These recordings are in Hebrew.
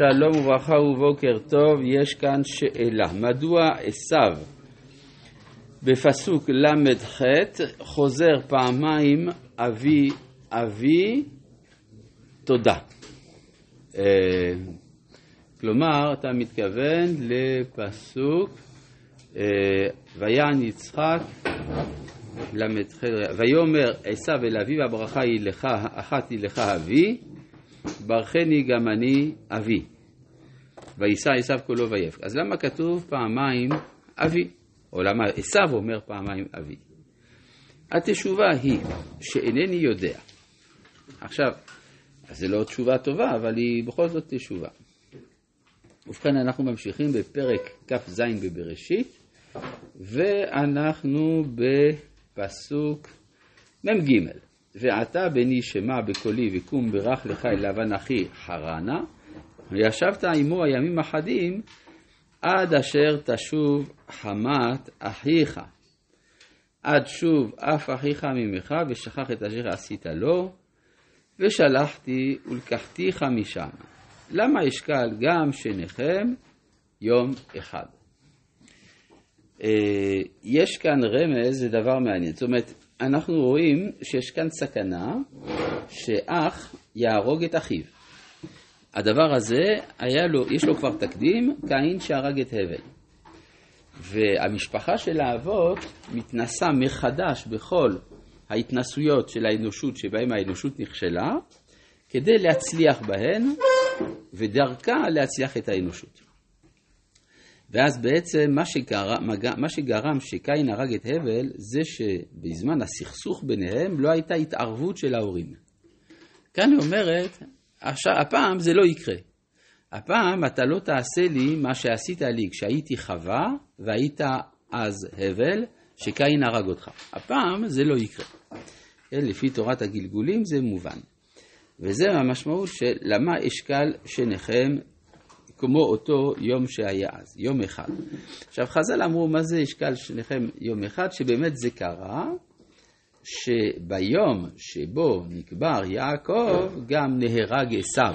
שלום וברכה ובוקר טוב, יש כאן שאלה. מדוע עשו בפסוק ל"ח חוזר פעמיים אבי אבי תודה? אה, כלומר, אתה מתכוון לפסוק אה, ויען יצחק ל"ח ויאמר עשו אל אביו הברכה היא לך, אחת היא לך אבי ברכני גם אני אבי. ויישא עשיו קולו ויבך. אז למה כתוב פעמיים אבי? או למה עשיו אומר פעמיים אבי? התשובה היא שאינני יודע. עכשיו, זה לא תשובה טובה, אבל היא בכל זאת תשובה. ובכן, אנחנו ממשיכים בפרק כ"ז בבראשית, ואנחנו בפסוק מ"ג. ועתה בני שמע בקולי וקום ברך לך אל לבן אחי חרנה, וישבת עמו הימים אחדים עד אשר תשוב חמת אחיך. עד שוב אף אחיך ממך ושכח את אשר עשית לו, ושלחתי ולקחתיך משם. למה אשקל גם שניכם יום אחד? אה, יש כאן רמז, זה דבר מעניין. זאת אומרת, אנחנו רואים שיש כאן סכנה שאח יהרוג את אחיו. הדבר הזה, היה לו, יש לו כבר תקדים, קין שהרג את הבל. והמשפחה של האבות מתנסה מחדש בכל ההתנסויות של האנושות שבהן האנושות נכשלה, כדי להצליח בהן, ודרכה להצליח את האנושות. ואז בעצם מה שגרם, מה שגרם שקין הרג את הבל זה שבזמן הסכסוך ביניהם לא הייתה התערבות של ההורים. כאן היא אומרת, הפעם זה לא יקרה. הפעם אתה לא תעשה לי מה שעשית לי כשהייתי חווה והיית אז הבל, שקין הרג אותך. הפעם זה לא יקרה. כן, לפי תורת הגלגולים זה מובן. וזה המשמעות של למה אשקל שניכם כמו אותו יום שהיה אז, יום אחד. עכשיו חז"ל אמרו, מה זה אשקל שניכם יום אחד? שבאמת זה קרה, שביום שבו נקבר יעקב, גם נהרג עשיו.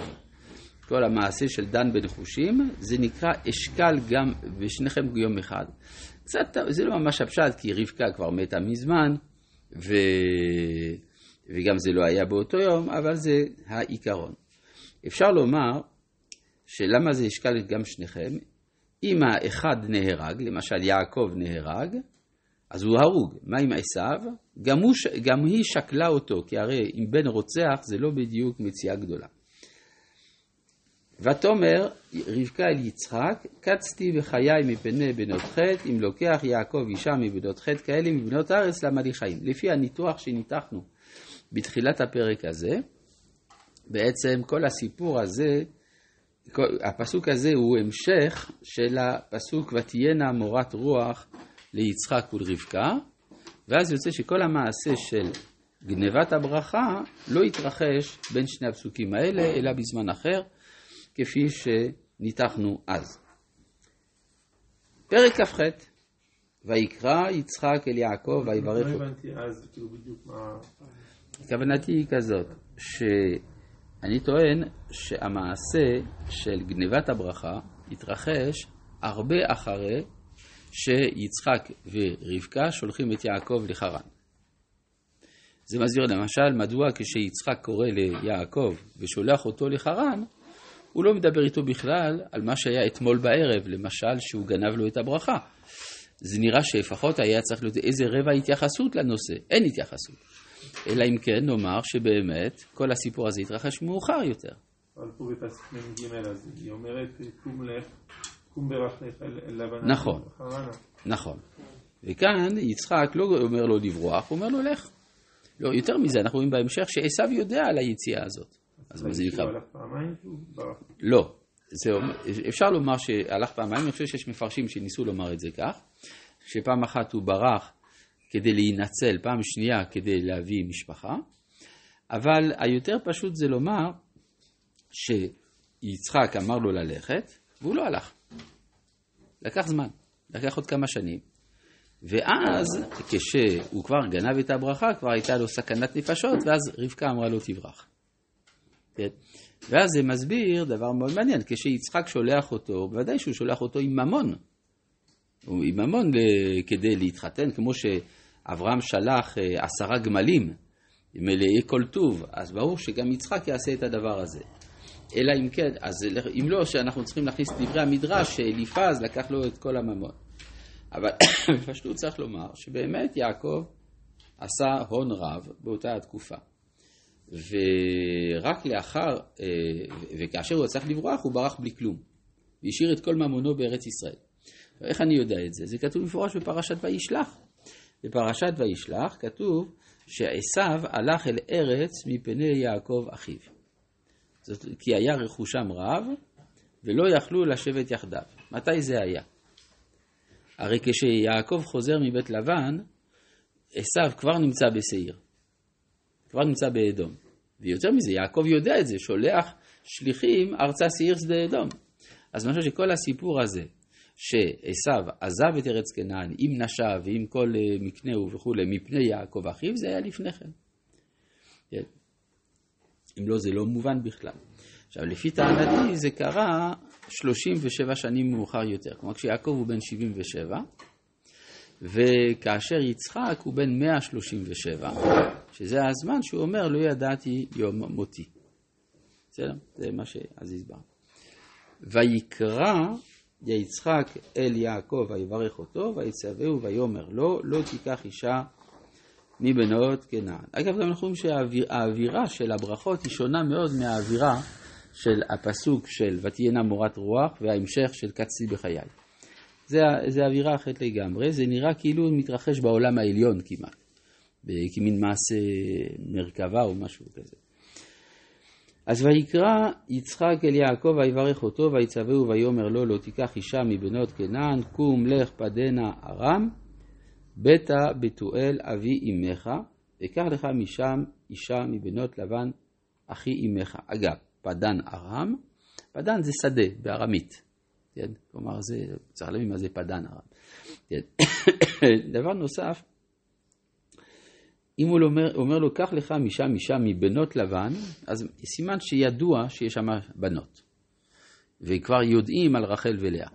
כל המעשה של דן בנחושים, זה נקרא אשקל גם בשניכם יום אחד. קצת, זה לא ממש הפשט, כי רבקה כבר מתה מזמן, ו... וגם זה לא היה באותו יום, אבל זה העיקרון. אפשר לומר שלמה זה ישקל גם שניכם? אם האחד נהרג, למשל יעקב נהרג, אז הוא הרוג. מה עם עשיו? גם, גם היא שקלה אותו, כי הרי אם בן רוצח זה לא בדיוק מציאה גדולה. ותאמר רבקה אל יצחק, קצתי בחיי מפני בנות חטא, אם לוקח יעקב אישה מבנות חטא כאלה מבנות הארץ, למה לי חיים? לפי הניתוח שניתחנו בתחילת הפרק הזה, בעצם כל הסיפור הזה הפסוק הזה הוא המשך של הפסוק ותהיינה מורת רוח ליצחק ולרבקה, ואז יוצא שכל המעשה של גנבת הברכה לא יתרחש בין שני הפסוקים האלה, אלא בזמן אחר, כפי שניתחנו אז. פרק כ"ח ויקרא יצחק אל יעקב ויברך אותו. לא הבנתי אז כאילו בדיוק מה... כוונתי היא כזאת, ש... אני טוען שהמעשה של גנבת הברכה התרחש הרבה אחרי שיצחק ורבקה שולחים את יעקב לחרן. זה מסביר למשל מדוע כשיצחק קורא ליעקב ושולח אותו לחרן, הוא לא מדבר איתו בכלל על מה שהיה אתמול בערב, למשל שהוא גנב לו את הברכה. זה נראה שלפחות היה צריך להיות איזה רבע התייחסות לנושא, אין התייחסות. אלא אם כן נאמר שבאמת כל הסיפור הזה התרחש מאוחר יותר. אבל פה בפסוק מ"ג אז היא אומרת קום לך, קום לבנה. נכון, נכון. וכאן יצחק לא אומר לו לברוח, הוא אומר לו לך. לא, יותר מזה, אנחנו רואים בהמשך שעשו יודע על היציאה הזאת. אז מה זה נקרא? לא. זה, אפשר לומר שהלך פעמיים, אני חושב שיש מפרשים שניסו לומר את זה כך, שפעם אחת הוא ברח כדי להינצל, פעם שנייה כדי להביא משפחה, אבל היותר פשוט זה לומר שיצחק אמר לו ללכת, והוא לא הלך. לקח זמן, לקח עוד כמה שנים. ואז כשהוא כבר גנב את הברכה, כבר הייתה לו סכנת נפשות, ואז רבקה אמרה לו תברח. כן? ואז זה מסביר דבר מאוד מעניין, כשיצחק שולח אותו, בוודאי שהוא שולח אותו עם ממון. עם ממון כדי להתחתן, כמו שאברהם שלח אה, עשרה גמלים מלאי כל טוב, אז ברור שגם יצחק יעשה את הדבר הזה. אלא אם כן, אז אם לא, שאנחנו צריכים להכניס את דברי המדרש, שאליפז לקח לו את כל הממון. אבל בפשטות צריך לומר שבאמת יעקב עשה הון רב באותה התקופה. ורק לאחר, אה, וכאשר הוא צריך לברוח, הוא ברח בלי כלום. והשאיר את כל ממונו בארץ ישראל. איך אני יודע את זה? זה כתוב מפורש בפרשת וישלח. בפרשת וישלח כתוב שעשו הלך אל ארץ מפני יעקב אחיו. זאת כי היה רכושם רב, ולא יכלו לשבת יחדיו. מתי זה היה? הרי כשיעקב חוזר מבית לבן, עשו כבר נמצא בשעיר, כבר נמצא באדום. ויותר מזה, יעקב יודע את זה, שולח שליחים ארצה שעיר שדה אדום. אז אני חושב שכל הסיפור הזה, שעשו עזב את ארץ כנען עם נשיו ועם כל אה, מקנהו וכולי, מפני יעקב אחיו, זה היה לפני כן. כן. אם לא, זה לא מובן בכלל. עכשיו, לפי טענתי זה קרה 37 שנים מאוחר יותר. כלומר, כשיעקב הוא בן 77, וכאשר יצחק הוא בן 137, שזה הזמן שהוא אומר, לא ידעתי יום מותי. בסדר? זה מה שאז הסברנו. ויקרא יצחק אל יעקב ויברך אותו, ויצווהו ויאמר לו, לא תיקח אישה מבנות כנען. אגב, גם אנחנו רואים שהאווירה של הברכות היא שונה מאוד מהאווירה של הפסוק של ותהיינה מורת רוח וההמשך של קצתי בחיי. זה, זה אווירה אחרת לגמרי, זה נראה כאילו מתרחש בעולם העליון כמעט, כמין מעשה מרכבה או משהו כזה. אז ויקרא יצחק אל יעקב ויברך אותו ויצווהו ויאמר לו לא תיקח אישה מבנות כנען קום לך פדנה ארם ביתה בתואל אבי אמך וקח לך משם אישה מבנות לבן אחי אמך. אגב, פדן ארם, פדן זה שדה בארמית. כן? כלומר, זה, צריך להבין מה זה פדן ארם. כן? דבר נוסף, אם הוא אומר, אומר לו, קח לך משם משם מבנות לבן, אז סימן שידוע שיש שם בנות. וכבר יודעים על רחל ולאה.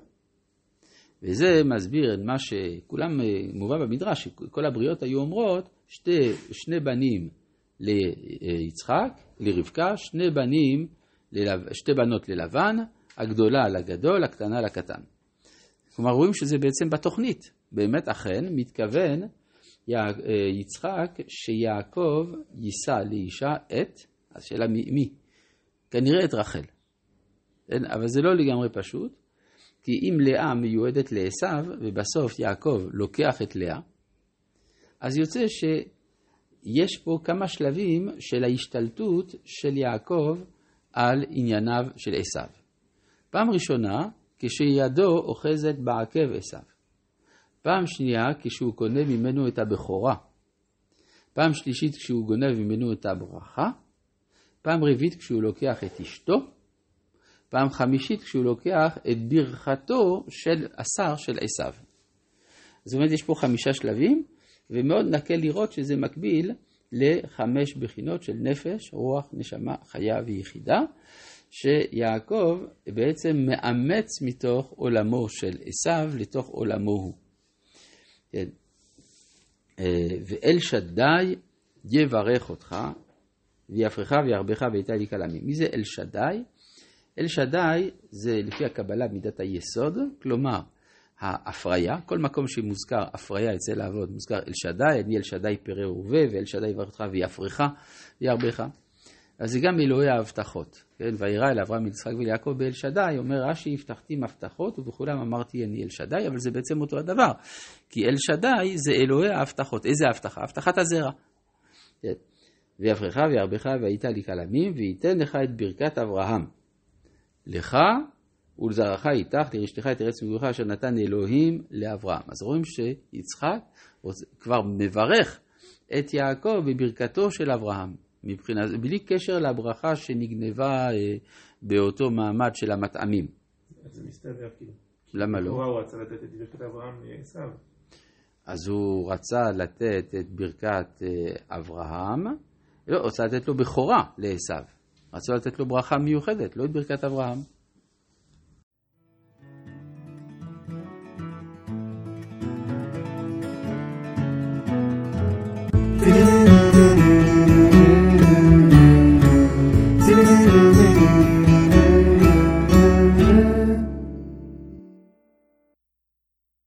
וזה מסביר את מה שכולם אה, מובא במדרש, שכל הבריות היו אומרות, שתי, שני בנים ליצחק, לרבקה, שני בנים, שתי בנות ללבן, הגדולה לגדול, הקטנה לקטן. כלומר, רואים שזה בעצם בתוכנית. באמת, אכן, מתכוון יצחק שיעקב יישא לאישה את, השאלה מי? מי? כנראה את רחל. כן? אבל זה לא לגמרי פשוט, כי אם לאה מיועדת לעשו, ובסוף יעקב לוקח את לאה, אז יוצא שיש פה כמה שלבים של ההשתלטות של יעקב על ענייניו של עשו. פעם ראשונה, כשידו אוחזת בעקב עשו. פעם שנייה, כשהוא קונה ממנו את הבכורה. פעם שלישית, כשהוא גונב ממנו את הברכה. פעם רביעית, כשהוא לוקח את אשתו. פעם חמישית, כשהוא לוקח את ברכתו של השר של עשיו. זאת אומרת, יש פה חמישה שלבים, ומאוד נקל לראות שזה מקביל לחמש בחינות של נפש, רוח, נשמה, חיה ויחידה, שיעקב בעצם מאמץ מתוך עולמו של עשיו לתוך עולמו הוא. כן. ואל שדי יברך אותך, ויפרך וירבך ויתה לי כלמים. מי זה אל שדי? אל שדי זה לפי הקבלה מידת היסוד, כלומר ההפריה, כל מקום שמוזכר הפריה אצל האבות מוזכר אל שדי, אני אל שדי פרא ורבה, ואל שדי יברך אותך ויפרך וירבך. אז זה גם אלוהי ההבטחות, כן? וירא אל אברהם, יצחק וליעקב באל שדי, אומר רש"י, הבטחתים הבטחות ובכולם אמרתי אני אל שדי, אבל זה בעצם אותו הדבר, כי אל שדי זה אלוהי ההבטחות. איזה הבטחה? הבטחת הזרע. כן? ויפרך וירבך והיית לי כלמים, וייתן לך את ברכת אברהם. לך ולזרעך איתך, לרשתך את ארץ מגורך אשר נתן אלוהים לאברהם. אז רואים שיצחק כבר מברך את יעקב בברכתו של אברהם. מבחינה, בלי קשר לברכה שנגנבה אה, באותו מעמד של המטעמים. זה מסתבר כאילו. למה לא? הוא רצה לתת את ברכת אברהם לעשו. אז הוא רצה לתת את ברכת אה, אברהם, לא, רצה לתת לו בכורה לעשו. רצו לתת לו ברכה מיוחדת, לא את ברכת אברהם.